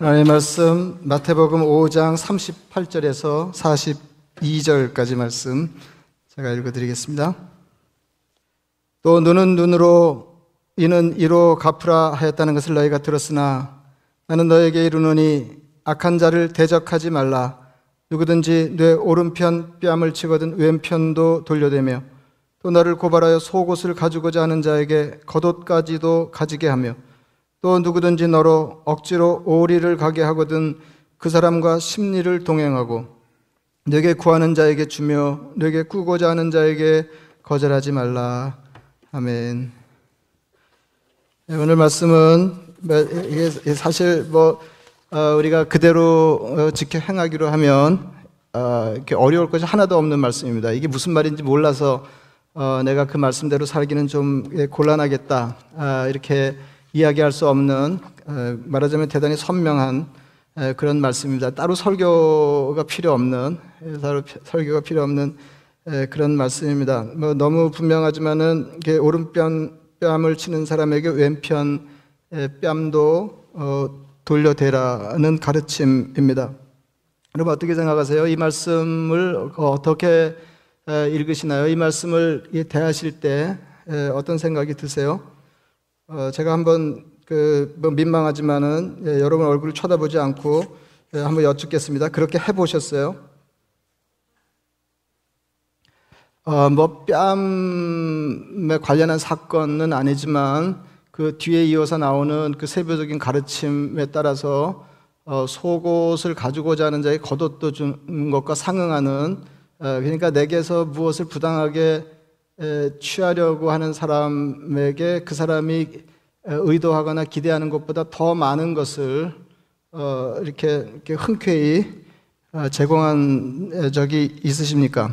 하나님의 말씀 마태복음 5장 38절에서 42절까지 말씀 제가 읽어드리겠습니다. 또 눈은 눈으로 이는 이로 갚으라 하였다는 것을 너희가 들었으나 나는 너에게 이르노니 악한 자를 대적하지 말라 누구든지 내 오른편 뺨을 치거든 왼편도 돌려대며 또 너를 고발하여 속옷을 가지고자 하는 자에게 겉옷까지도 가지게 하며 또 누구든지 너로 억지로 오리를 가게 하거든 그 사람과 심리를 동행하고 내게 구하는 자에게 주며 내게 꾸고자 하는 자에게 거절하지 말라. 아멘. 네, 오늘 말씀은 뭐, 이게 사실 뭐 어, 우리가 그대로 어, 지켜 행하기로 하면 어, 이렇게 어려울 것이 하나도 없는 말씀입니다. 이게 무슨 말인지 몰라서 내가 그 말씀대로 살기는 좀 예, 곤란하겠다 아, 이렇게 이야기할 수 없는 말하자면 대단히 선명한 그런 말씀입니다. 따로 설교가 필요 없는 따로 설교가 필요 없는 그런 말씀입니다. 뭐 너무 분명하지만은 오른편 뺨을 치는 사람에게 왼편 뺨도 어, 돌려대라는 가르침입니다. 여러분 어떻게 생각하세요? 이 말씀을 어떻게 읽으시나요? 이 말씀을 대하실 때 어떤 생각이 드세요? 어, 제가 한번 그 뭐 민망하지만은 예, 여러분 얼굴을 쳐다보지 않고 예, 한번 여쭙겠습니다. 그렇게 해보셨어요? 어, 뭐 뺨에 관련한 사건은 아니지만 그 뒤에 이어서 나오는 그 세부적인 가르침에 따라서 어, 속옷을 가지고자 하는 자의 겉옷도 준 것과 상응하는 어, 그러니까 내게서 무엇을 부당하게 취하려고 하는 사람에게 그 사람이 의도하거나 기대하는 것보다 더 많은 것을 어, 이렇게, 흔쾌히 어, 제공한 적이 있으십니까?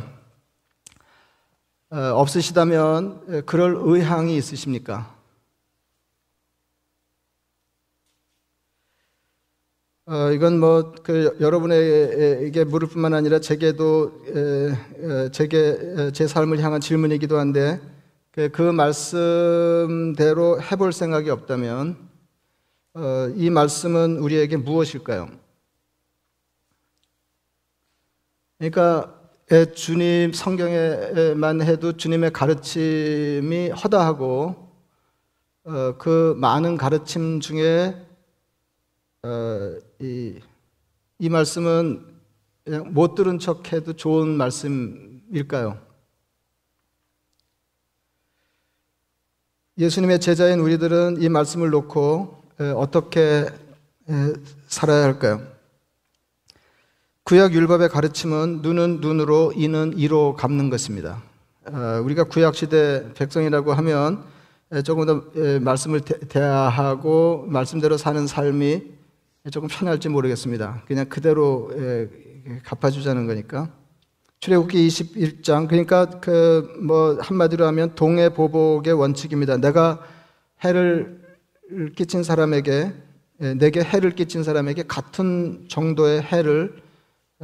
어, 없으시다면 그럴 의향이 있으십니까? 어, 이건 뭐, 그, 여러분에게 물을 뿐만 아니라 제게도, 에, 에, 제게, 제 삶을 향한 질문이기도 한데, 그, 그 말씀대로 해볼 생각이 없다면, 어, 이 말씀은 우리에게 무엇일까요? 그러니까, 주님 성경에만 해도 주님의 가르침이 허다하고, 어, 그 많은 가르침 중에 어, 이, 이 말씀은 그냥 못 들은 척 해도 좋은 말씀일까요? 예수님의 제자인 우리들은 이 말씀을 놓고 어떻게 살아야 할까요? 구약 율법의 가르침은 눈은 눈으로 이는 이로 갚는 것입니다. 어, 우리가 구약 시대 백성이라고 하면 조금 더 말씀을 대하고 말씀대로 사는 삶이 조금 편할지 모르겠습니다. 그냥 그대로 예, 갚아주자는 거니까. 출애굽기 21장 그러니까 그 뭐 한마디로 하면 동해 보복의 원칙입니다. 내가 해를 끼친 사람에게 예, 내게 해를 끼친 사람에게 같은 정도의 해를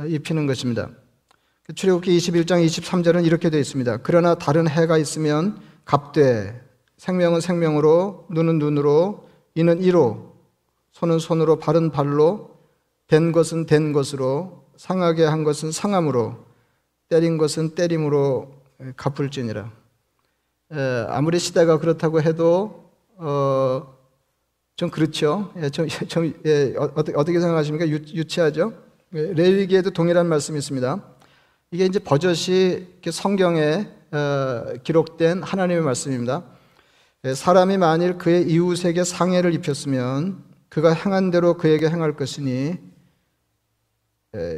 입히는 것입니다. 출애굽기 21장 23절은 이렇게 되어 있습니다. 그러나 다른 해가 있으면 값되 생명은 생명으로 눈은 눈으로 이는 이로 손은 손으로 바른 발로 된 것은 된 것으로 상하게 한 것은 상함으로 때린 것은 때림으로 갚을지니라. 아무리 시대가 그렇다고 해도 어, 좀 그렇죠. 예, 좀, 좀 예, 어, 어떻게 생각하십니까? 유, 유치하죠. 예, 레위기에도 동일한 말씀이 있습니다. 이게 이제 버젓이 성경에 어, 기록된 하나님의 말씀입니다. 예, 사람이 만일 그의 이웃에게 상해를 입혔으면 그가 행한 대로 그에게 행할 것이니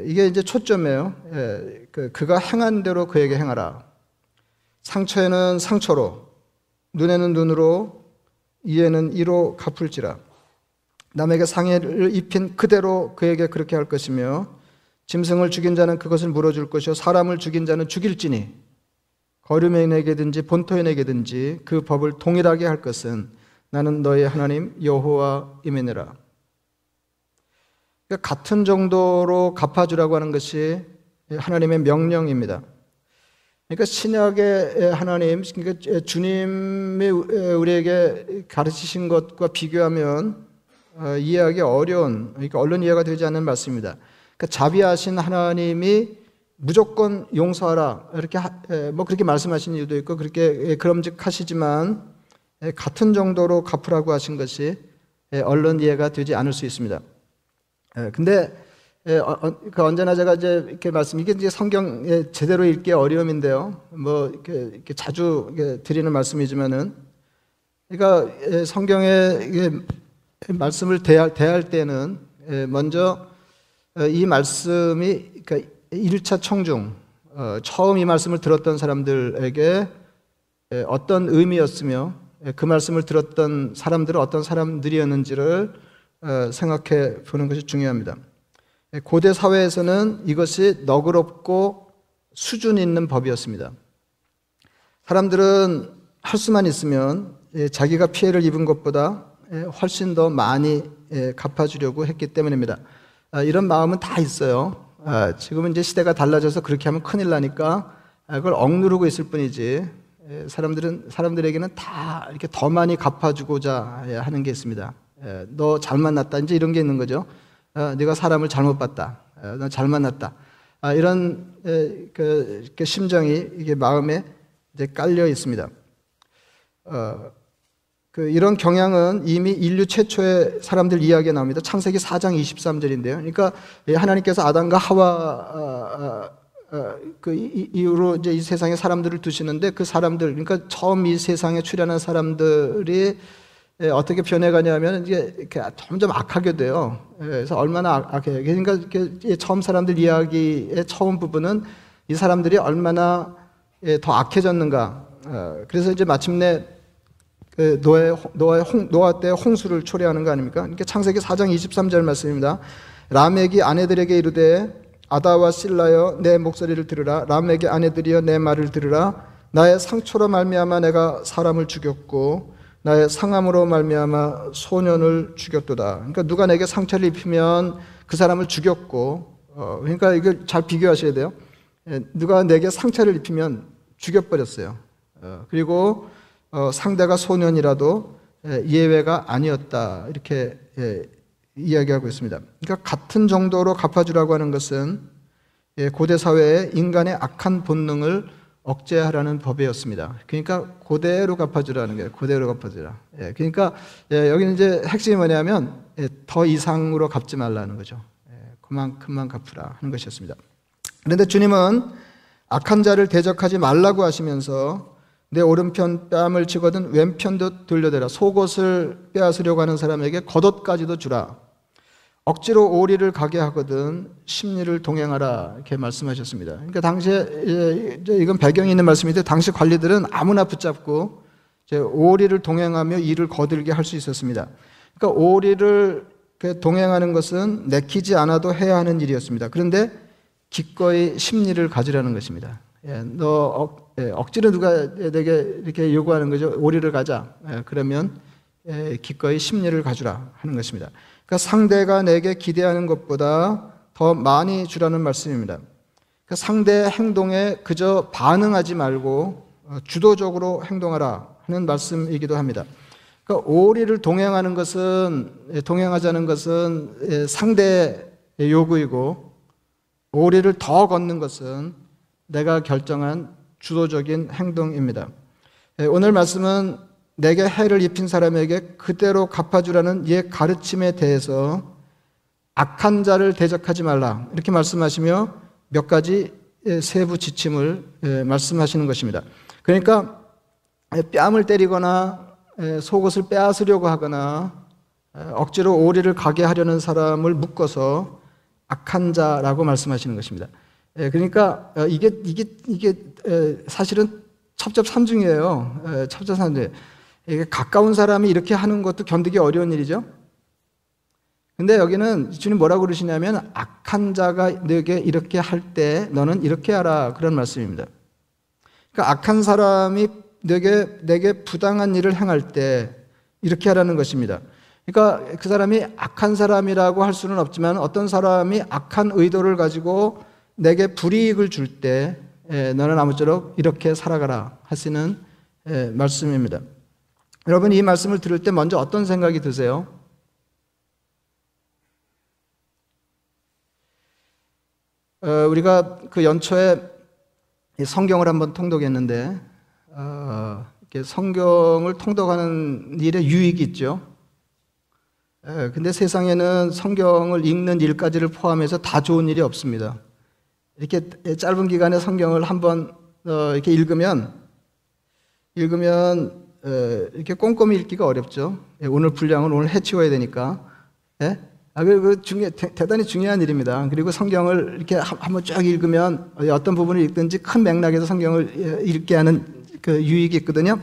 이게 이제 초점이에요. 그, 그가 행한 대로 그에게 행하라. 상처에는 상처로, 눈에는 눈으로, 이에는 이로 갚을지라. 남에게 상해를 입힌 그대로 그에게 그렇게 할 것이며, 짐승을 죽인 자는 그것을 물어줄 것이요, 사람을 죽인 자는 죽일지니, 거류인에게든지 본토인에게든지 그 법을 동일하게 할 것은 나는 너의 하나님 여호와이메니라. 그러니까 같은 정도로 갚아주라고 하는 것이 하나님의 명령입니다. 그러니까 신약의 하나님, 그러니까 주님이 우리에게 가르치신 것과 비교하면 어, 이해하기 어려운 그러니까 언론 이해가 되지 않는 말씀입니다. 그러니까 자비하신 하나님이 무조건 용서하라 이렇게 뭐 그렇게 말씀하신 이유도 있고 그렇게 에, 그럼직하시지만 에, 같은 정도로 갚으라고 하신 것이 에, 언론 이해가 되지 않을 수 있습니다. 에, 근데 에, 어, 어, 그 언제나 제가 이제 이렇게 말씀 이게 이제 성경에 제대로 읽기 어려움인데요. 뭐 이렇게, 이렇게 자주 드리는 말씀이지만은 그러니까 이게 말씀을 대할, 대할 때는 에, 먼저 어, 이 말씀이 그러니까 1차 청중 어, 처음 이 말씀을 들었던 사람들에게 에, 어떤 의미였으며 에, 그 말씀을 들었던 사람들은 어떤 사람들이었는지를 어, 생각해 보는 것이 중요합니다. 에, 고대 사회에서는 이것이 너그럽고 수준 있는 법이었습니다. 사람들은 할 수만 있으면 예, 자기가 피해를 입은 것보다 예, 훨씬 더 많이 예, 갚아주려고 했기 때문입니다. 아, 이런 마음은 다 있어요. 아, 지금은 이제 시대가 달라져서 그렇게 하면 큰일 나니까 아, 그걸 억누르고 있을 뿐이지 사람들은 사람들에게는 다 이렇게 더 많이 갚아주고자 하는 게 있습니다. 너 잘 만났다 이제 이런 게 있는 거죠. 네가 사람을 잘못 봤다. 너 잘 만났다. 이런 그, 그 심정이 이게 마음에 이제 깔려 있습니다. 어, 그 이런 경향은 이미 인류 최초의 사람들 이야기에 나옵니다. 창세기 4장 23절인데요. 그러니까 하나님께서 아담과 하와 그 이후로 이제 이 세상에 사람들을 두시는데 그 사람들 그러니까 처음 이 세상에 출현한 사람들이 어떻게 변해가냐면 이제 이렇게 점점 악하게 돼요. 그래서 얼마나 악해. 그러니까 처음 사람들 이야기의 처음 부분은 이 사람들이 얼마나 더 악해졌는가. 그래서 이제 마침내 그 노아의, 노아의 홍, 노아 때 홍수를 초래하는 거 아닙니까? 그러니까 창세기 4장 23절 말씀입니다. 라멕이 아내들에게 이르되 아다와 실라여 내 목소리를 들으라 라멕의 아내들이여 내 말을 들으라 나의 상처로 말미암아 내가 사람을 죽였고 나의 상함으로 말미암아 소년을 죽였도다. 그러니까 누가 내게 상처를 입히면 그 사람을 죽였고 어, 그러니까 이걸 잘 비교하셔야 돼요. 예, 누가 내게 상처를 입히면 죽여버렸어요. 어, 그리고 어, 상대가 소년이라도 예, 예외가 아니었다 이렇게 예, 이야기하고 있습니다. 그러니까 같은 정도로 갚아주라고 하는 것은 예, 고대 사회의 인간의 악한 본능을 억제하라는 법이었습니다. 그러니까 고대로 갚아주라는 거예요. 고대로 갚아주라. 예, 그러니까 예, 여기는 이제 핵심이 뭐냐면 예, 더 이상으로 갚지 말라는 거죠. 예, 그만큼만 갚으라 하는 것이었습니다. 그런데 주님은 악한 자를 대적하지 말라고 하시면서 내 오른편 뺨을 치거든 왼편도 돌려대라. 속옷을 빼앗으려고 하는 사람에게 겉옷까지도 주라. 억지로 오리를 가게 하거든 심리를 동행하라 이렇게 말씀하셨습니다. 그러니까 당시에 이건 배경이 있는 말씀인데 당시 관리들은 아무나 붙잡고 오리를 동행하며 일을 거들게 할 수 있었습니다. 그러니까 오리를 동행하는 것은 내키지 않아도 해야 하는 일이었습니다. 그런데 기꺼이 심리를 가지라는 것입니다. 예, 너 억, 예, 억지로 누가 내게 이렇게 요구하는 거죠. 오리를 가자. 예, 그러면 예, 기꺼이 심리를 가주라 하는 것입니다. 그러니까 상대가 내게 기대하는 것보다 더 많이 주라는 말씀입니다. 그러니까 상대의 행동에 그저 반응하지 말고 어, 주도적으로 행동하라 하는 말씀이기도 합니다. 그러니까 오리를 동행하는 것은 예, 동행하자는 것은 예, 상대의 요구이고 오리를 더 걷는 것은 내가 결정한 주도적인 행동입니다. 예, 오늘 말씀은 내게 해를 입힌 사람에게 그대로 갚아주라는 옛 가르침에 대해서 악한 자를 대적하지 말라 이렇게 말씀하시며 몇 가지 예, 세부 지침을 예, 말씀하시는 것입니다. 그러니까 뺨을 때리거나 속옷을 빼앗으려고 하거나 억지로 오리를 가게 하려는 사람을 묶어서 악한 자라고 말씀하시는 것입니다. 예, 그러니까 어, 이게 이게 이게 사실은 첩첩산중이에요. 첩첩산중. 가까운 사람이 이렇게 하는 것도 견디기 어려운 일이죠. 근데 여기는 주님 뭐라고 그러시냐면 악한 자가 너에게 이렇게 할 때 너는 이렇게 하라 그런 말씀입니다. 그러니까 악한 사람이 내게 내게 부당한 일을 행할 때 이렇게 하라는 것입니다. 그러니까 그 사람이 악한 사람이라고 할 수는 없지만 어떤 사람이 악한 의도를 가지고 내게 불이익을 줄때 예, 너는 아무쪼록 이렇게 살아가라 하시는 예, 말씀입니다. 여러분 이 말씀을 들을 때 먼저 어떤 생각이 드세요? 어, 우리가 그 연초에 성경을 한번 통독했는데 어, 이렇게 성경을 통독하는 일에 유익이 있죠. 예, 근데 세상에는 성경을 읽는 일까지를 포함해서 다 좋은 일이 없습니다. 이렇게 짧은 기간에 성경을 한번 어, 이렇게 읽으면 읽으면 이렇게 꼼꼼히 읽기가 어렵죠. 예, 오늘 분량은 오늘 해치워야 되니까. 예? 아, 그, 그 중요, 대단히 중요한 일입니다. 그리고 성경을 이렇게 한번 쫙 읽으면 어떤 부분을 읽든지 큰 맥락에서 성경을 예, 읽게 하는 그 유익이 있거든요.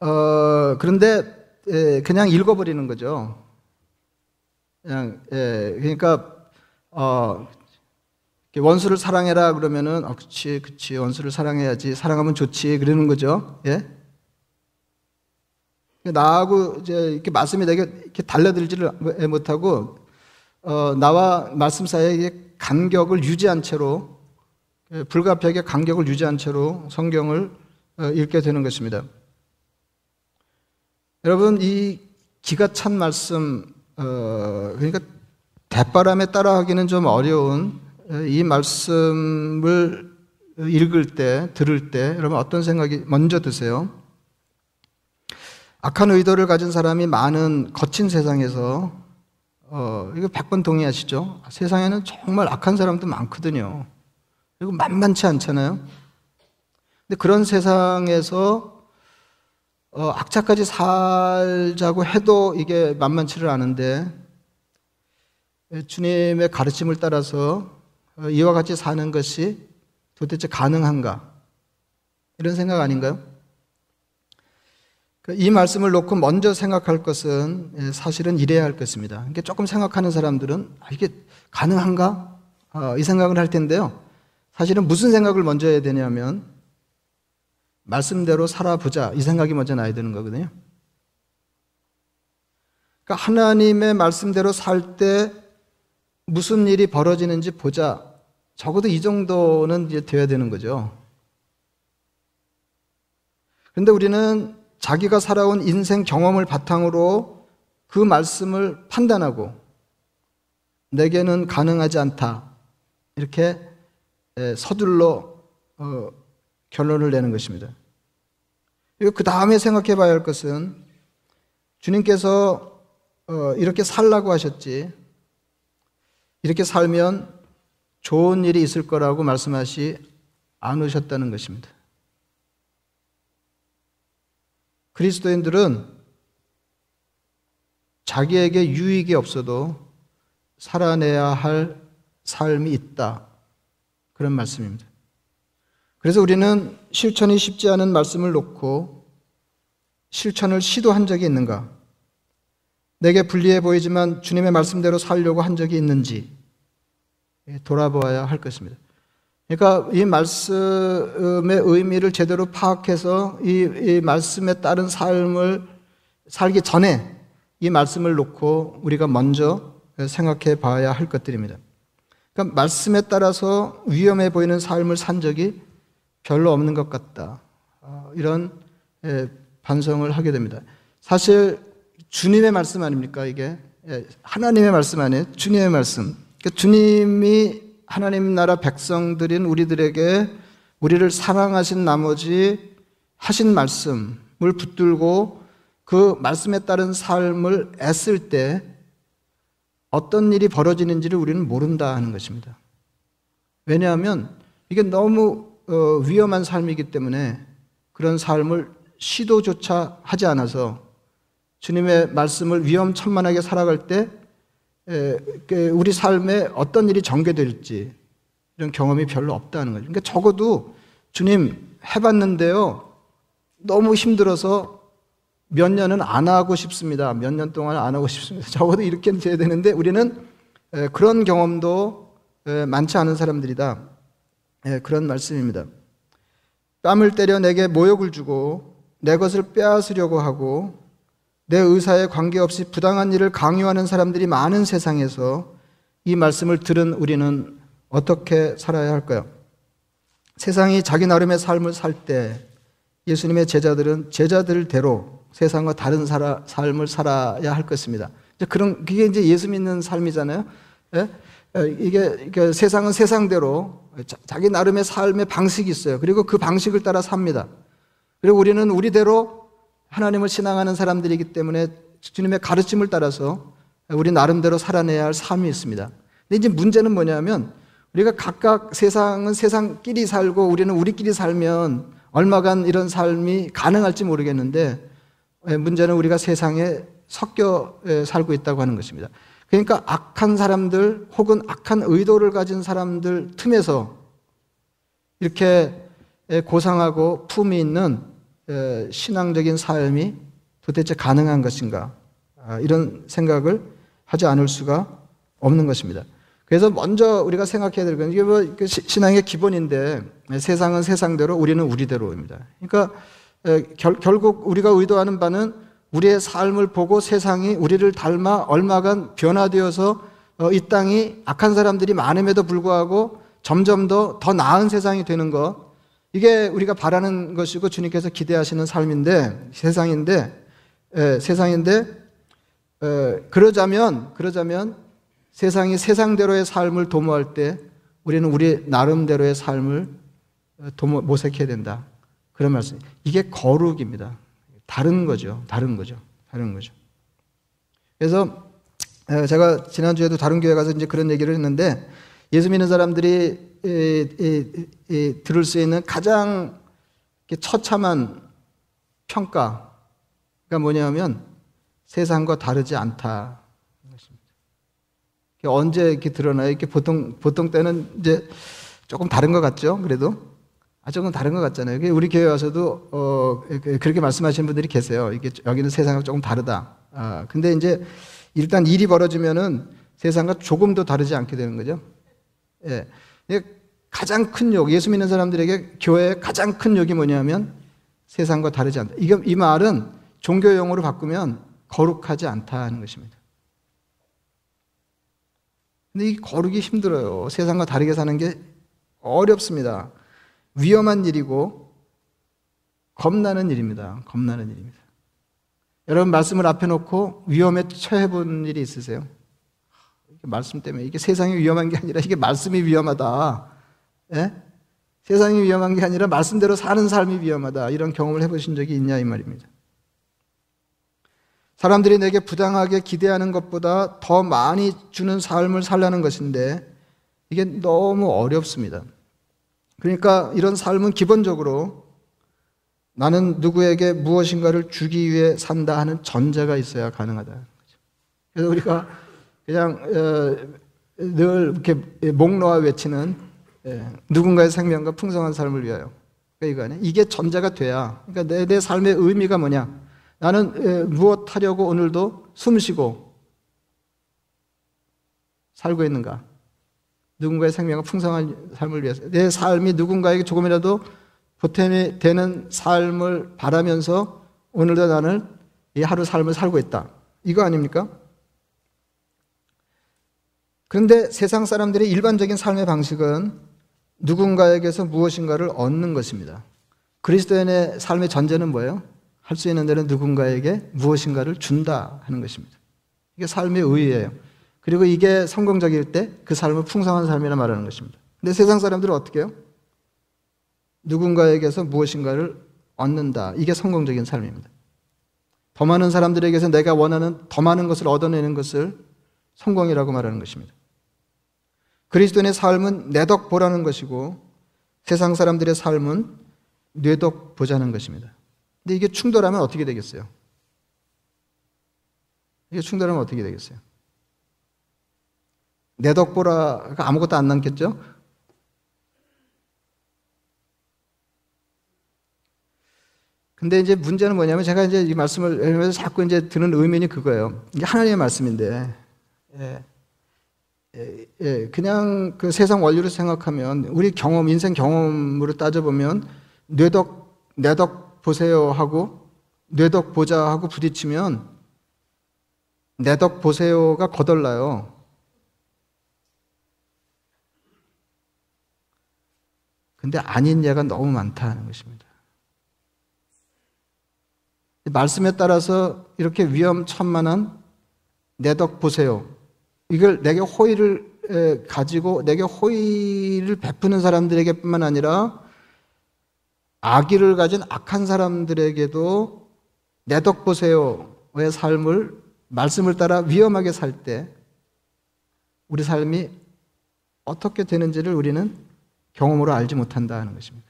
어, 그런데 예, 그냥 읽어버리는 거죠. 그냥 예, 그러니까 어, 원수를 사랑해라 그러면은 어, 그치 그치 원수를 사랑해야지 사랑하면 좋지 그러는 거죠. 예? 나하고 이제 이렇게 말씀이 되게 이렇게 달려들지를 못하고 어, 나와 말씀 사이에 간격을 유지한 채로 예, 불가피하게 간격을 유지한 채로 성경을 어, 읽게 되는 것입니다. 여러분 이 기가 찬 말씀 어, 그러니까 대바람에 따라하기는 좀 어려운 어, 이 말씀을 읽을 때 들을 때 여러분 어떤 생각이 먼저 드세요? 악한 의도를 가진 사람이 많은 거친 세상에서 어, 이거 100번 동의하시죠? 세상에는 정말 악한 사람도 많거든요. 그리고 만만치 않잖아요. 근데 그런 세상에서 어, 악착까지 살자고 해도 이게 만만치를 않은데 주님의 가르침을 따라서 어, 이와 같이 사는 것이 도대체 가능한가? 이런 생각 아닌가요? 그이 말씀을 놓고 먼저 생각할 것은 예, 사실은 이래야 할 것입니다. 이게 조금 생각하는 사람들은 아, 이게 가능한가? 어, 이 생각을 할 텐데요. 사실은 무슨 생각을 먼저 해야 되냐면 말씀대로 살아보자 이 생각이 먼저 나야 되는 거거든요. 그러니까 하나님의 말씀대로 살 때 무슨 일이 벌어지는지 보자. 적어도 이 정도는 이제 돼야 되는 거죠. 그런데 우리는 자기가 살아온 인생 경험을 바탕으로 그 말씀을 판단하고 내게는 가능하지 않다. 이렇게 서둘러 어, 결론을 내는 것입니다. 그리고 그 다음에 생각해 봐야 할 것은 주님께서 어, 이렇게 살라고 하셨지. 이렇게 살면 좋은 일이 있을 거라고 말씀하시 않으셨다는 것입니다. 그리스도인들은 자기에게 유익이 없어도 살아내야 할 삶이 있다. 그런 말씀입니다. 그래서 우리는 실천이 쉽지 않은 말씀을 놓고 실천을 시도한 적이 있는가? 내게 불리해 보이지만 주님의 말씀대로 살려고 한 적이 있는지 돌아보아야 할 것입니다. 그러니까 이 말씀의 의미를 제대로 파악해서 이, 이 말씀에 따른 삶을 살기 전에 이 말씀을 놓고 우리가 먼저 생각해 봐야 할 것들입니다. 그러니까 말씀에 따라서 위험해 보이는 삶을 산 적이 별로 없는 것 같다. 어, 이런 반성을 하게 됩니다. 사실 주님의 말씀 아닙니까 이게 하나님의 말씀 아니에요. 주님의 말씀. 그러니까 주님이 하나님 나라 백성들인 우리들에게 우리를 사랑하신 나머지 하신 말씀을 붙들고 그 말씀에 따른 삶을 애쓸 때 어떤 일이 벌어지는지를 우리는 모른다 하는 것입니다. 왜냐하면 이게 너무 어, 위험한 삶이기 때문에 그런 삶을 시도조차 하지 않아서 주님의 말씀을 위험천만하게 살아갈 때그 우리 삶에 어떤 일이 전개될지 이런 경험이 별로 없다는 거죠. 그러니까 적어도 주님 해봤는데요. 너무 힘들어서 몇 년은 안 하고 싶습니다. 몇 년 동안 안 하고 싶습니다. 적어도 이렇게는 돼야 되는데 우리는 그런 경험도 많지 않은 사람들이다. 그런 말씀입니다. 뺨을 때려 내게 모욕을 주고 내 것을 빼앗으려고 하고 내 의사에 관계없이 부당한 일을 강요하는 사람들이 많은 세상에서 이 말씀을 들은 우리는 어떻게 살아야 할까요? 세상이 자기 나름의 삶을 살 때 예수님의 제자들은 제자들대로 세상과 다른 살아, 삶을 살아야 할 것입니다. 그런 그게 이제 예수 믿는 삶이잖아요. 예? 어, 이게, 이게 세상은 세상대로 자- 자기 나름의 삶의 방식이 있어요. 그리고 그 방식을 따라 삽니다. 그리고 우리는 우리대로 하나님을 신앙하는 사람들이기 때문에 주님의 가르침을 따라서 우리 나름대로 살아내야 할 삶이 있습니다. 근데 이제 문제는 뭐냐면 우리가 각각 세상은 세상끼리 살고 우리는 우리끼리 살면 얼마간 이런 삶이 가능할지 모르겠는데 예, 문제는 우리가 세상에 섞여 예, 살고 있다고 하는 것입니다. 그러니까 악한 사람들 혹은 악한 의도를 가진 사람들 틈에서 이렇게 예, 고상하고 품이 있는 예, 신앙적인 삶이 도대체 가능한 것인가 아, 이런 생각을 하지 않을 수가 없는 것입니다. 그래서 먼저 우리가 생각해야 될 건 이게 뭐그 시- 신앙의 기본인데 예, 세상은 세상대로 우리는 우리대로입니다. 그러니까 에, 결, 결국 우리가 의도하는 바는 우리의 삶을 보고 세상이 우리를 닮아 얼마간 변화되어서 어, 이 땅이 악한 사람들이 많음에도 불구하고 점점 더 더 나은 세상이 되는 것 이게 우리가 바라는 것이고 주님께서 기대하시는 삶인데 세상인데 에, 세상인데 에, 그러자면 그러자면 세상이 세상대로의 삶을 도모할 때 우리는 우리 나름대로의 삶을 어, 도모 모색해야 된다. 그런 말씀. 이게 거룩입니다. 다른 거죠. 다른 거죠. 다른 거죠. 그래서 에, 제가 지난주에도 다른 교회 가서 이제 그런 얘기를 했는데 예수 믿는 사람들이 들을 수 있는 가장 처참한 평가가 뭐냐면 세상과 다르지 않다. 언제 이렇게 드러나요? 이렇게 보통 보통 때는 이제 조금 다른 것 같죠. 그래도 아 조금 다른 것 같잖아요. 우리 교회 와서도 어 그- 그렇게 말씀하시는 분들이 계세요. 이게 여기는 세상과 조금 다르다. 아 근데 이제 일단 일이 벌어지면은 세상과 조금도 다르지 않게 되는 거죠. 예. 가장 큰 욕, 예수 믿는 사람들에게 교회의 가장 큰 욕이 뭐냐면 세상과 다르지 않다. 이게 이 말은 종교 용어로 바꾸면 거룩하지 않다는 것입니다. 근데 이 거룩이 힘들어요. 세상과 다르게 사는 게 어렵습니다. 위험한 일이고 겁나는 일입니다. 겁나는 일입니다. 여러분 말씀을 앞에 놓고 위험에 처해 본 일이 있으세요? 말씀 때문에 이게 세상이 위험한 게 아니라 이게 말씀이 위험하다. 예? 세상이 위험한 게 아니라 말씀대로 사는 삶이 위험하다. 이런 경험을 해보신 적이 있냐 이 말입니다. 사람들이 내게 부당하게 기대하는 것보다 더 많이 주는 삶을 살라는 것인데 이게 너무 어렵습니다. 그러니까 이런 삶은 기본적으로 나는 누구에게 무엇인가를 주기 위해 산다 하는 전제가 있어야 가능하다. 그래서 우리가 그냥 어, 늘 이렇게 목 놓아 외치는 예, 누군가의 생명과 풍성한 삶을 위하여. 그러니까 이거 아니야. 이게 전제가 돼야. 그러니까 내, 내 삶의 의미가 뭐냐? 나는 에, 무엇 하려고 오늘도 숨 쉬고 살고 있는가? 누군가의 생명과 풍성한 삶을 위해서 내 삶이 누군가에게 조금이라도 보탬이 되는 삶을 바라면서 오늘도 나는 이 하루 삶을 살고 있다. 이거 아닙니까? 그런데 세상 사람들의 일반적인 삶의 방식은 누군가에게서 무엇인가를 얻는 것입니다. 그리스도인의 삶의 전제는 뭐예요? 할 수 있는 데는 누군가에게 무엇인가를 준다 하는 것입니다. 이게 삶의 의의예요. 그리고 이게 성공적일 때 그 삶을 풍성한 삶이라 말하는 것입니다. 근데 세상 사람들은 어떻게 해요? 누군가에게서 무엇인가를 얻는다. 이게 성공적인 삶입니다. 더 많은 사람들에게서 내가 원하는 더 많은 것을 얻어내는 것을 성공이라고 말하는 것입니다. 그리스도인의 삶은 내덕 보라는 것이고 세상 사람들의 삶은 뇌덕 보자는 것입니다. 근데 이게 충돌하면 어떻게 되겠어요? 이게 충돌하면 어떻게 되겠어요? 내덕 보라가 아무것도 안 남겠죠? 근데 이제 문제는 뭐냐면 제가 이제 이 말씀을 자꾸 이제 드는 의미는 그거예요. 이게 하나님의 말씀인데, 예. 예, 예, 그냥 그 세상 원리로 생각하면 우리 경험, 인생 경험으로 따져보면 뇌덕, 내덕 보세요 하고 뇌덕 보자 하고 부딪히면 내덕 보세요가 거덜나요. 근데 아닌 예가 너무 많다는 것입니다. 말씀에 따라서 이렇게 위험천만한 내덕 보세요. 이걸 내게 호의를 에, 가지고 내게 호의를 베푸는 사람들에게뿐만 아니라 악의를 가진 악한 사람들에게도 내 덕 보세요의 삶을 말씀을 따라 위험하게 살 때 우리 삶이 어떻게 되는지를 우리는 경험으로 알지 못한다 하는 것입니다.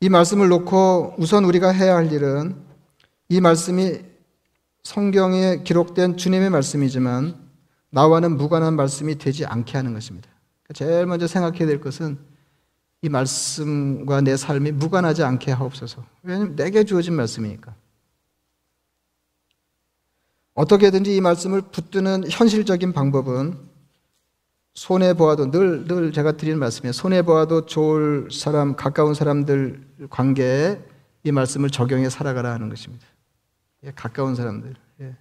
이 말씀을 놓고 우선 우리가 해야 할 일은 이 말씀이 성경에 기록된 주님의 말씀이지만 나와는 무관한 말씀이 되지 않게 하는 것입니다. 제일 먼저 생각해야 될 것은 이 말씀과 내 삶이 무관하지 않게 하옵소서. 왜냐하면 내게 주어진 말씀이니까. 어떻게든지 이 말씀을 붙드는 현실적인 방법은 손해 보아도 늘, 늘 제가 드리는 말씀이에요. 손해 보아도 좋을 사람, 가까운 사람들 관계에 이 말씀을 적용해 살아가라 하는 것입니다. 예, 가까운 사람들. 예.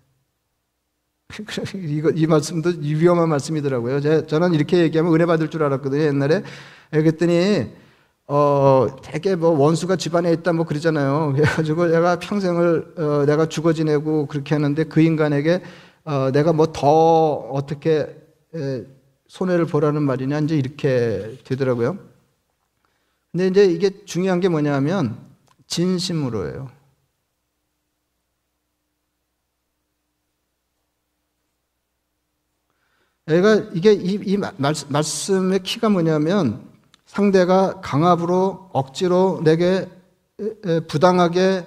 이거, 이 말씀도 위험한 말씀이더라고요. 제, 저는 이렇게 얘기하면 은혜 받을 줄 알았거든요, 옛날에. 예, 그랬더니, 어, 되게 뭐 원수가 집안에 있다 뭐 그러잖아요. 그래가지고 내가 평생을, 어, 내가 죽어 지내고 그렇게 하는데 그 인간에게, 어, 내가 뭐 더 어떻게, 에, 손해를 보라는 말이냐, 이제 이렇게 되더라고요. 근데 이제 이게 중요한 게 뭐냐면, 진심으로예요. 얘가 이게 이, 이 말씀, 의 키가 뭐냐면 상대가 강압으로 억지로 내게 부당하게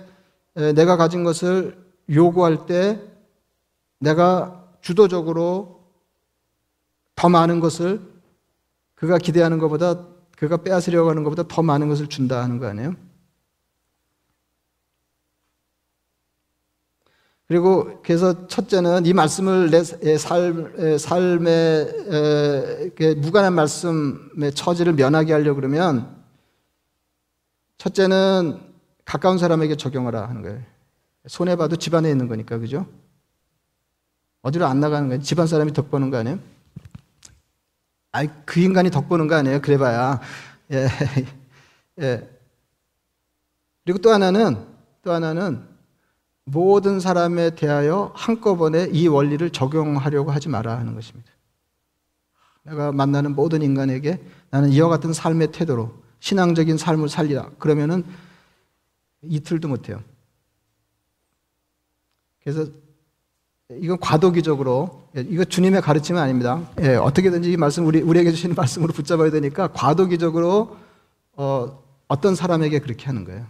내가 가진 것을 요구할 때 내가 주도적으로 더 많은 것을 그가 기대하는 것보다 그가 빼앗으려고 하는 것보다 더 많은 것을 준다 하는 거 아니에요? 그리고 그래서 첫째는 이 말씀을 내 삶, 삶의 무관한 말씀의 처지를 면하게 하려고 그러면 첫째는 가까운 사람에게 적용하라 하는 거예요. 손해 봐도 집안에 있는 거니까, 그죠? 어디로 안 나가는 거예요? 집안 사람이 덕 보는 거 아니에요? 아이, 그 인간이 덕 보는 거 아니에요? 그래봐야. 예. 예. 그리고 또 하나는, 또 하나는 모든 사람에 대하여 한꺼번에 이 원리를 적용하려고 하지 마라 하는 것입니다. 내가 만나는 모든 인간에게 나는 이와 같은 삶의 태도로 신앙적인 삶을 살리라. 그러면은 이틀도 못해요. 그래서 이건 과도기적으로 이거 주님의 가르침은 아닙니다. 예, 어떻게든지 이 말씀 우리 우리에게 주시는 말씀으로 붙잡아야 되니까 과도기적으로 어, 어떤 사람에게 그렇게 하는 거예요.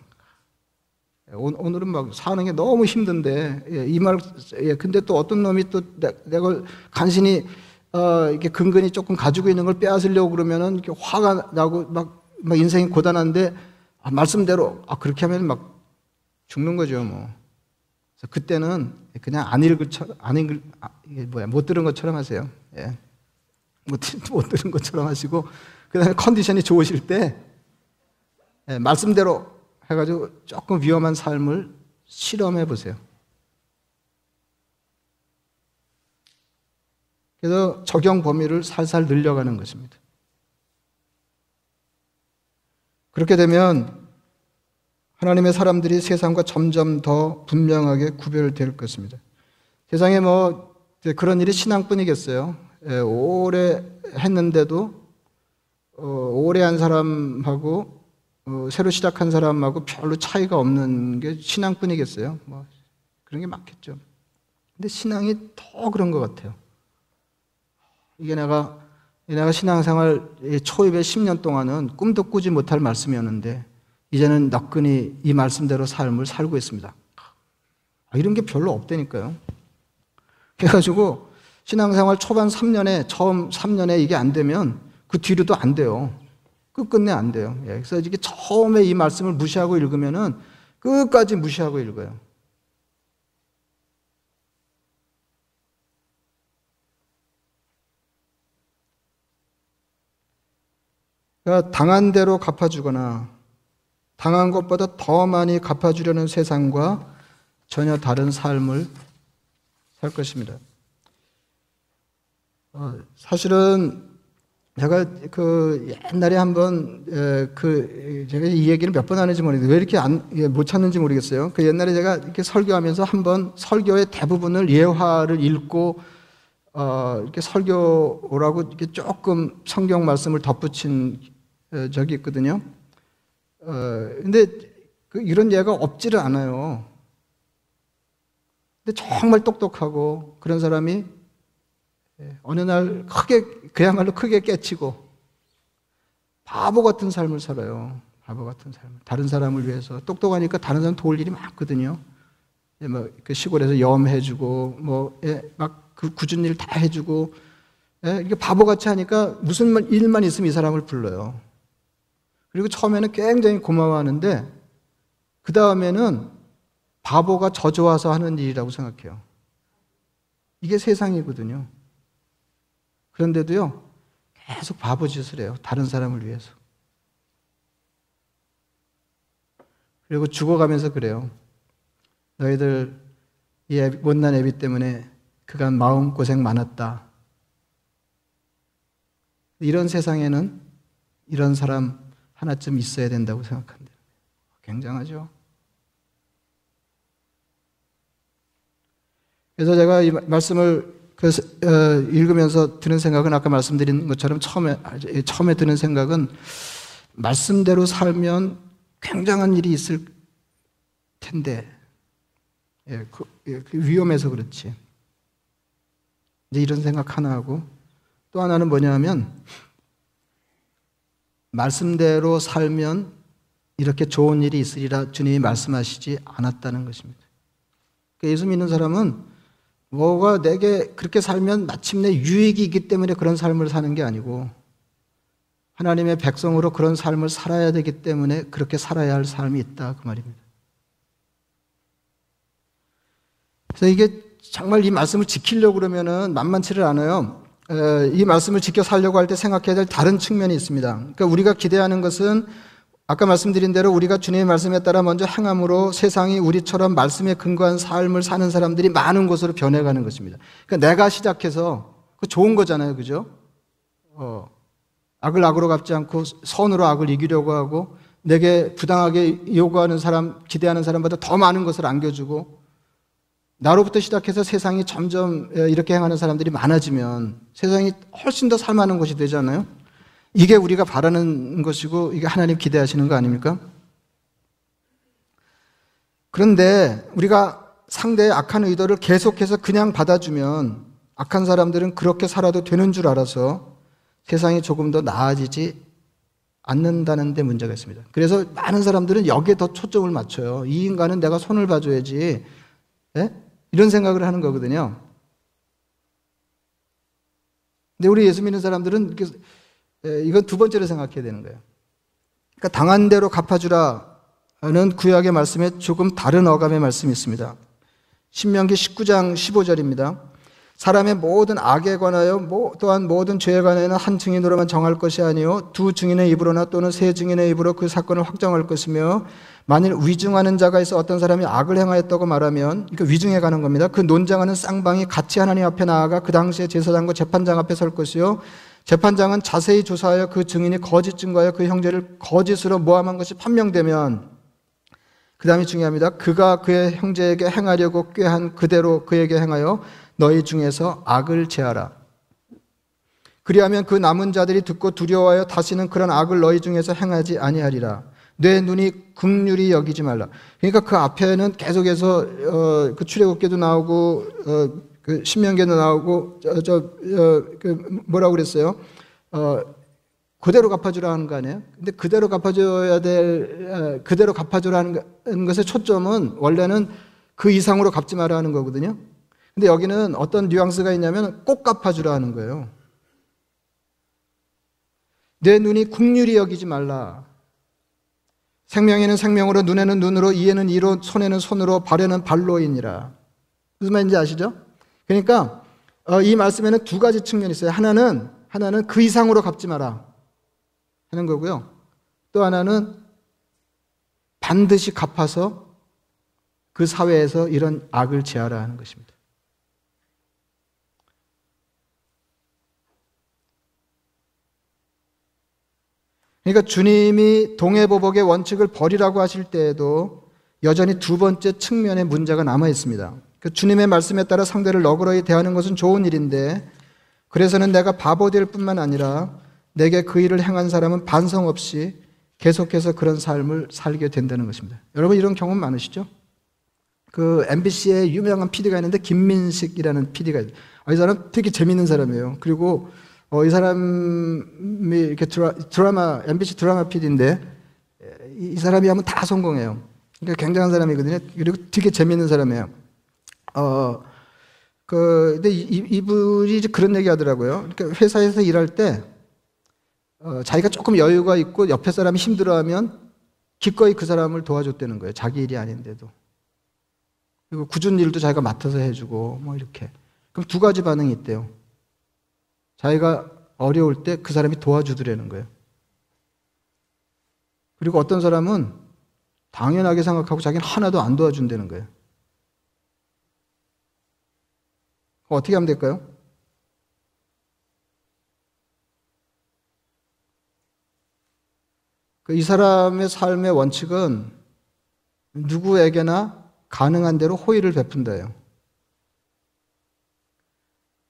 오늘은 막 사는 게 너무 힘든데 예, 이 말, 예, 근데 또 어떤 놈이 또 내, 걸 간신히 어, 이렇게 근근히 조금 가지고 있는 걸 빼앗으려고 그러면은 이렇게 화가 나고 막, 막 인생이 고단한데 아, 말씀대로 아 그렇게 하면 막 죽는 거죠 뭐. 그래서 그때는 그냥 안 읽을 안 읽을 아, 이게 뭐야 못 들은 것처럼 하세요. 예. 못, 못 들은 것처럼 하시고 그다음에 컨디션이 좋으실 때 예, 말씀대로 해가지고 조금 위험한 삶을 실험해 보세요. 그래서 적용 범위를 살살 늘려가는 것입니다. 그렇게 되면 하나님의 사람들이 세상과 점점 더 분명하게 구별될 것입니다. 세상에 뭐 그런 일이 신앙뿐이겠어요. 예, 오래 했는데도 어, 오래 한 사람하고 어, 새로 시작한 사람하고 별로 차이가 없는 게 신앙뿐이겠어요. 뭐 그런 게 많겠죠. 근데 신앙이 더 그런 것 같아요. 이게 내가 내가 신앙생활 초입에 10년 동안은 꿈도 꾸지 못할 말씀이었는데 이제는 너끈히 이 말씀대로 삶을 살고 있습니다. 아, 이런 게 별로 없다니까요. 그래가지고 신앙생활 초반 3년에 처음 3년에 이게 안 되면 그 뒤로도 안 돼요. 끝끝내 안 돼요. 예, 그래서 이게 처음에 이 말씀을 무시하고 읽으면은 끝까지 무시하고 읽어요. 그러니까 당한 대로 갚아주거나 당한 것보다 더 많이 갚아주려는 세상과 전혀 다른 삶을 살 것입니다. 어, 사실은 제가 그 옛날에 한번 에, 그 제가 이 얘기를 몇 번 하는지 모르겠는데 왜 이렇게 안, 예, 못 찾는지 모르겠어요. 그 옛날에 제가 이렇게 설교하면서 한번 설교의 대부분을 예화를 읽고 어, 이렇게 설교라고 이렇게 조금 성경 말씀을 덧붙인 어, 적이 있거든요. 어, 근데 그 이런 예가 없지를 않아요. 근데 정말 똑똑하고 그런 사람이 예, 어느 날 크게 그야말로 크게 깨치고 바보 같은 삶을 살아요. 바보 같은 삶을 다른 사람을 위해서 똑똑하니까 다른 사람 도울 일이 많거든요. 예, 뭐그 시골에서 염해주고 뭐막 예, 그 굳은 일 다 해주고 이게 바보같이 하니까 무슨 일만 있으면 이 사람을 불러요. 그리고 처음에는 굉장히 고마워하는데 그 다음에는 바보가 져줘와서 하는 일이라고 생각해요. 이게 세상이거든요. 그런데도요, 계속 바보 짓을 해요. 다른 사람을 위해서. 그리고 죽어가면서 그래요. 너희들 이 못난 애비 때문에 그간 마음 고생 많았다. 이런 세상에는 이런 사람 하나쯤 있어야 된다고 생각합니다. 굉장하죠? 그래서 제가 이 말씀을 그, 어, 읽으면서 드는 생각은 아까 말씀드린 것처럼 처음에, 처음에 드는 생각은 말씀대로 살면 굉장한 일이 있을 텐데, 예, 그, 예, 그 위험해서 그렇지. 이제 이런 생각 하나 하고, 또 하나는 뭐냐 하면, 말씀대로 살면 이렇게 좋은 일이 있으리라 주님이 말씀하시지 않았다는 것입니다. 그러니까 예수 믿는 사람은 뭐가 내게 그렇게 살면 마침내 유익이 있기 때문에 그런 삶을 사는 게 아니고 하나님의 백성으로 그런 삶을 살아야 되기 때문에 그렇게 살아야 할 삶이 있다 그 말입니다. 그래서 이게 정말 이 말씀을 지키려고 그러면은 만만치를 않아요. 이 말씀을 지켜 살려고 할 때 생각해야 될 다른 측면이 있습니다. 그러니까 우리가 기대하는 것은 아까 말씀드린 대로 우리가 주님의 말씀에 따라 먼저 행함으로 세상이 우리처럼 말씀에 근거한 삶을 사는 사람들이 많은 곳으로 변해가는 것입니다. 그러니까 내가 시작해서 그 좋은 거잖아요, 그죠? 어, 악을 악으로 갚지 않고 선으로 악을 이기려고 하고 내게 부당하게 요구하는 사람, 기대하는 사람보다 더 많은 것을 안겨주고 나로부터 시작해서 세상이 점점 이렇게 행하는 사람들이 많아지면 세상이 훨씬 더 살만한 곳이 되잖아요. 이게 우리가 바라는 것이고 이게 하나님 기대하시는 거 아닙니까? 그런데 우리가 상대의 악한 의도를 계속해서 그냥 받아주면 악한 사람들은 그렇게 살아도 되는 줄 알아서 세상이 조금 더 나아지지 않는다는 데 문제가 있습니다. 그래서 많은 사람들은 여기에 더 초점을 맞춰요. 이 인간은 내가 손을 봐줘야지. 네? 이런 생각을 하는 거거든요. 근데 우리 예수 믿는 사람들은 예, 이건 두 번째로 생각해야 되는 거예요. 그러니까 당한 대로 갚아주라는 구약의 말씀에 조금 다른 어감의 말씀이 있습니다. 신명기 19장 15절입니다. 사람의 모든 악에 관하여 또한 모든 죄에 관하여는 한 증인으로만 정할 것이 아니요 두 증인의 입으로나 또는 세 증인의 입으로 그 사건을 확정할 것이며 만일 위증하는 자가 있어 어떤 사람이 악을 행하였다고 말하면 그 위증해 가는 겁니다. 그 논장하는 쌍방이 같이 하나님 앞에 나아가 그 당시에 제사장과 재판장 앞에 설 것이요 재판장은 자세히 조사하여 그 증인이 거짓 증거하여 그 형제를 거짓으로 모함한 것이 판명되면 그 다음이 중요합니다. 그가 그의 형제에게 행하려고 꾀한 그대로 그에게 행하여 너희 중에서 악을 제하라. 그리하면 그 남은 자들이 듣고 두려워하여 다시는 그런 악을 너희 중에서 행하지 아니하리라. 내 눈이 극률이 여기지 말라. 그러니까 그 앞에는 계속해서 어, 그 출애굽기도 나오고 어, 그 신명기도 나오고 저, 저 어, 그 뭐라고 그랬어요? 어, 그대로 갚아주라 하는 거 아니에요? 근데 그대로 갚아줘야 될 어, 그대로 갚아주라는 것의 초점은 원래는 그 이상으로 갚지 말라 하는 거거든요. 근데 여기는 어떤 뉘앙스가 있냐면 꼭 갚아주라 하는 거예요. 내 눈이 국률이 여기지 말라. 생명에는 생명으로, 눈에는 눈으로, 이에는 이로, 손에는 손으로, 발에는 발로이니라. 무슨 말인지 아시죠? 그러니까 어, 이 말씀에는 두 가지 측면이 있어요. 하나는 하나는 그 이상으로 갚지 마라 하는 거고요. 또 하나는 반드시 갚아서 그 사회에서 이런 악을 제하라 하는 것입니다. 그러니까 주님이 동해보복의 원칙을 버리라고 하실 때에도 여전히 두 번째 측면의 문제가 남아 있습니다. 그 주님의 말씀에 따라 상대를 너그러이 대하는 것은 좋은 일인데 그래서는 내가 바보 될 뿐만 아니라 내게 그 일을 행한 사람은 반성 없이 계속해서 그런 삶을 살게 된다는 것입니다. 여러분 이런 경험 많으시죠? 그 MBC에 유명한 PD가 있는데 김민식이라는 PD가 있어요. 아, 이 사람 되게 재밌는 사람이에요. 그리고 어, 이 사람이 이렇게 드라, 드라마 MBC 드라마 PD인데 이, 이 사람이 하면 다 성공해요. 그러니까 굉장한 사람이거든요. 그리고 되게 재밌는 사람이에요. 어, 그, 근데 이, 이분이 그런 얘기 하더라고요. 그러니까 회사에서 일할 때, 어, 자기가 조금 여유가 있고 옆에 사람이 힘들어 하면 기꺼이 그 사람을 도와줬다는 거예요. 자기 일이 아닌데도. 그리고 굳은 일도 자기가 맡아서 해주고, 뭐 이렇게. 그럼 두 가지 반응이 있대요. 자기가 어려울 때 그 사람이 도와주더라는 거예요. 그리고 어떤 사람은 당연하게 생각하고 자기는 하나도 안 도와준다는 거예요. 어떻게 하면 될까요? 그이 사람의 삶의 원칙은 누구에게나 가능한 대로 호의를 베푼다예요.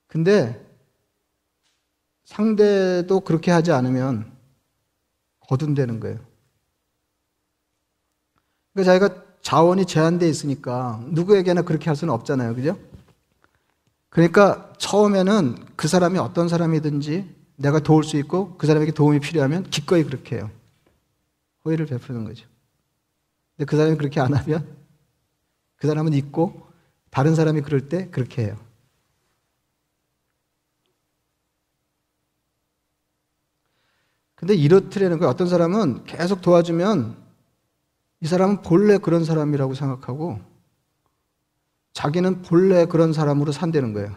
근데 상대도 그렇게 하지 않으면 거둔다는 거예요. 그러니까 자기가 자원이 제한되어 있으니까 누구에게나 그렇게 할 수는 없잖아요. 그죠? 그러니까 처음에는 그 사람이 어떤 사람이든지 내가 도울 수 있고 그 사람에게 도움이 필요하면 기꺼이 그렇게 해요. 호의를 베푸는 거죠. 근데 그 사람이 그렇게 안 하면 그 사람은 있고 다른 사람이 그럴 때 그렇게 해요. 근데 이렇더라는 거예요. 어떤 사람은 계속 도와주면 이 사람은 본래 그런 사람이라고 생각하고 자기는 본래 그런 사람으로 산다는 거예요.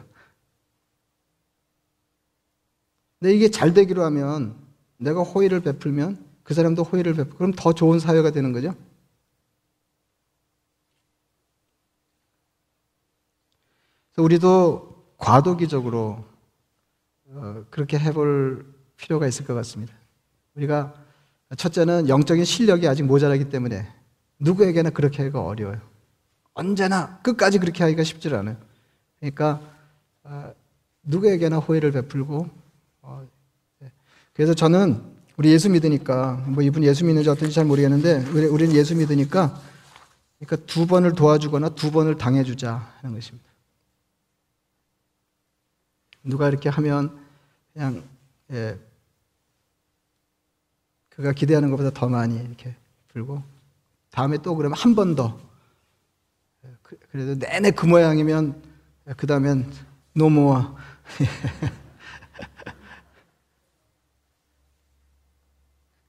근데 이게 잘 되기로 하면 내가 호의를 베풀면 그 사람도 호의를 베풀고 그럼 더 좋은 사회가 되는 거죠. 그래서 우리도 과도기적으로 어, 그렇게 해볼 필요가 있을 것 같습니다. 우리가 첫째는 영적인 실력이 아직 모자라기 때문에 누구에게나 그렇게 하기가 어려워요. 언제나 끝까지 그렇게 하기가 쉽지 않아요. 그러니까 어, 누구에게나 호의를 베풀고 어, 네. 그래서 저는 우리 예수 믿으니까 뭐 이분 예수 믿는지 어떤지 잘 모르겠는데 우리, 우리는 예수 믿으니까 그러니까 두 번을 도와주거나 두 번을 당해주자 하는 것입니다. 누가 이렇게 하면 그냥 예, 그가 기대하는 것보다 더 많이 이렇게 불고 다음에 또 그러면 한 번 더. 그, 그래도 내내 그 모양이면 그 다음엔 노모아.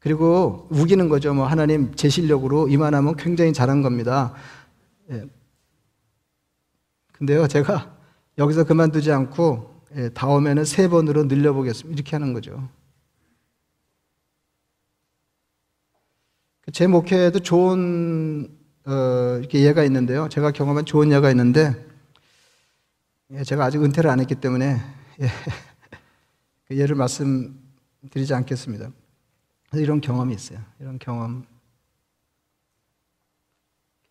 그리고 우기는 거죠. 뭐 하나님 제 실력으로 이만하면 굉장히 잘한 겁니다. 예. 근데요, 제가 여기서 그만두지 않고 예, 다음에는 세 번으로 늘려보겠습니다. 이렇게 하는 거죠. 제 목회에도 좋은 어, 이렇게 예가 있는데요. 제가 경험한 좋은 예가 있는데 예, 제가 아직 은퇴를 안 했기 때문에 예, 그 예를 말씀드리지 않겠습니다. 이런 경험이 있어요. 이런 경험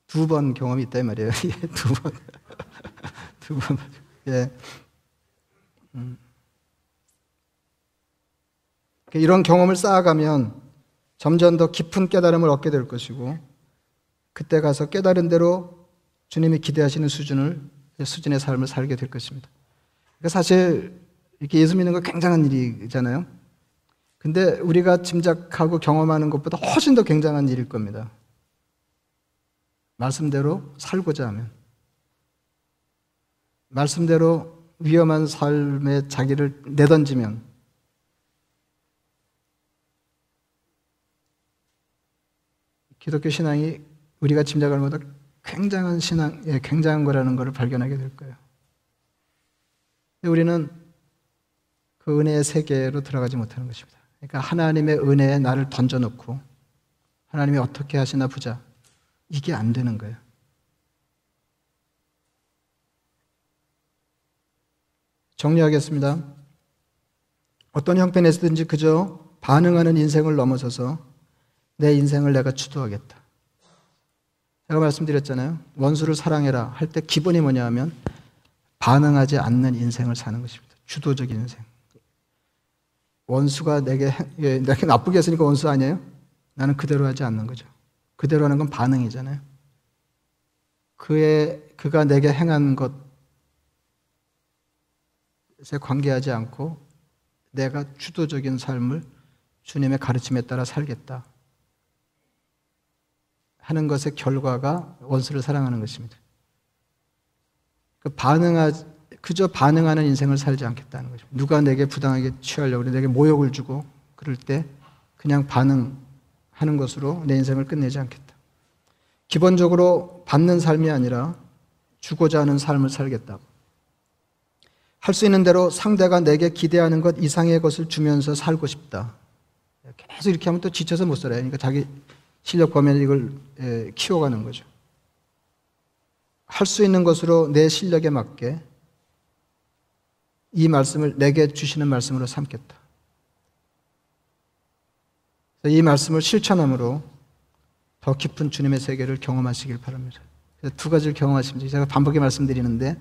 두 번 경험이 있다 이 말이에요. 예, 두 번, 두 번, 예. 음. 이런 경험을 쌓아가면 점점 더 깊은 깨달음을 얻게 될 것이고 그때 가서 깨달은 대로 주님이 기대하시는 수준을 수준의 삶을 살게 될 것입니다. 그러니까 사실 이렇게 예수 믿는 거 굉장한 일이잖아요. 근데 우리가 짐작하고 경험하는 것보다 훨씬 더 굉장한 일일 겁니다. 말씀대로 살고자 하면. 말씀대로 위험한 삶에 자기를 내던지면 기독교 신앙이 우리가 짐작하는 것보다 굉장한 신앙, 예, 굉장한 거라는 것을 발견하게 될 거예요. 우리는 그 은혜의 세계로 들어가지 못하는 것입니다. 그러니까 하나님의 은혜에 나를 던져놓고 하나님이 어떻게 하시나 보자. 이게 안 되는 거예요. 정리하겠습니다. 어떤 형편에서든지 그저 반응하는 인생을 넘어서서 내 인생을 내가 주도하겠다. 제가 말씀드렸잖아요. 원수를 사랑해라 할 때 기본이 뭐냐 하면 반응하지 않는 인생을 사는 것입니다. 주도적인 인생. 원수가 내게, 예, 내게 나쁘게 했으니까 원수 아니에요? 나는 그대로 하지 않는 거죠. 그대로 하는 건 반응이잖아요. 그의, 그가 내게 행한 것에 관계하지 않고 내가 주도적인 삶을 주님의 가르침에 따라 살겠다. 하는 것의 결과가 원수를 사랑하는 것입니다. 그 반응하, 그저 반응하는 인생을 살지 않겠다는 거죠. 누가 내게 부당하게 취하려고 내게 모욕을 주고 그럴 때 그냥 반응하는 것으로 내 인생을 끝내지 않겠다. 기본적으로 받는 삶이 아니라 주고자 하는 삶을 살겠다. 할 수 있는 대로 상대가 내게 기대하는 것 이상의 것을 주면서 살고 싶다. 계속 이렇게 하면 또 지쳐서 못 살아요. 그러니까 자기 실력 범위에 이걸 키워가는 거죠. 할 수 있는 것으로 내 실력에 맞게 이 말씀을 내게 주시는 말씀으로 삼겠다. 이 말씀을 실천함으로 더 깊은 주님의 세계를 경험하시길 바랍니다. 두 가지를 경험하시면 제가 반복해 말씀드리는데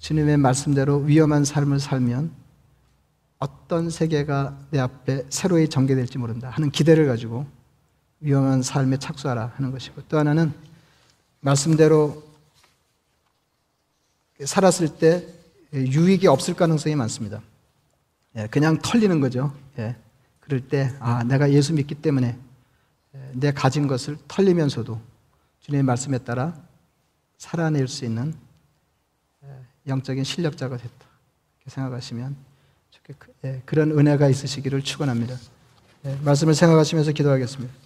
주님의 말씀대로 위험한 삶을 살면 어떤 세계가 내 앞에 새로이 전개될지 모른다 하는 기대를 가지고 위험한 삶에 착수하라 하는 것이고 또 하나는 말씀대로 살았을 때 유익이 없을 가능성이 많습니다. 예, 그냥 털리는 거죠. 예, 그럴 때, 아, 내가 예수 믿기 때문에 내 가진 것을 털리면서도 주님의 말씀에 따라 살아낼 수 있는 영적인 실력자가 됐다. 이렇게 생각하시면 예, 그런 은혜가 있으시기를 축원합니다. 말씀을 생각하시면서 기도하겠습니다.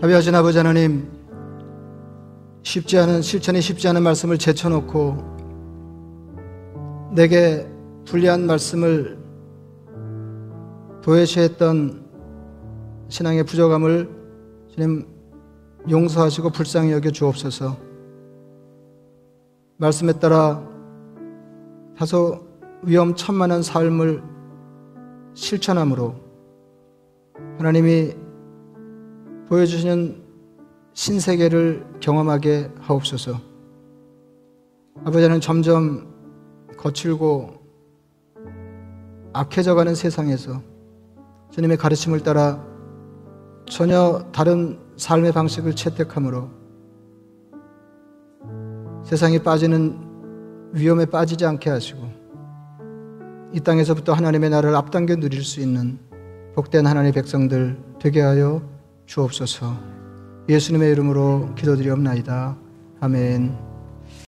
자비하신 아버지 하나님, 쉽지 않은, 실천이 쉽지 않은 말씀을 제쳐놓고 내게 불리한 말씀을 도외시했던 신앙의 부족함을 주님 용서하시고 불쌍히 여겨 주옵소서. 말씀에 따라 다소 위험천만한 삶을 실천함으로 하나님이 보여주시는 신세계를 경험하게 하옵소서. 아버지는 점점 거칠고 악해져가는 세상에서 주님의 가르침을 따라 전혀 다른 삶의 방식을 채택함으로 세상에 빠지는 위험에 빠지지 않게 하시고 이 땅에서부터 하나님의 나라를 앞당겨 누릴 수 있는 복된 하나님의 백성들 되게 하여 주옵소서. 예수님의 이름으로 기도드리옵나이다. 아멘.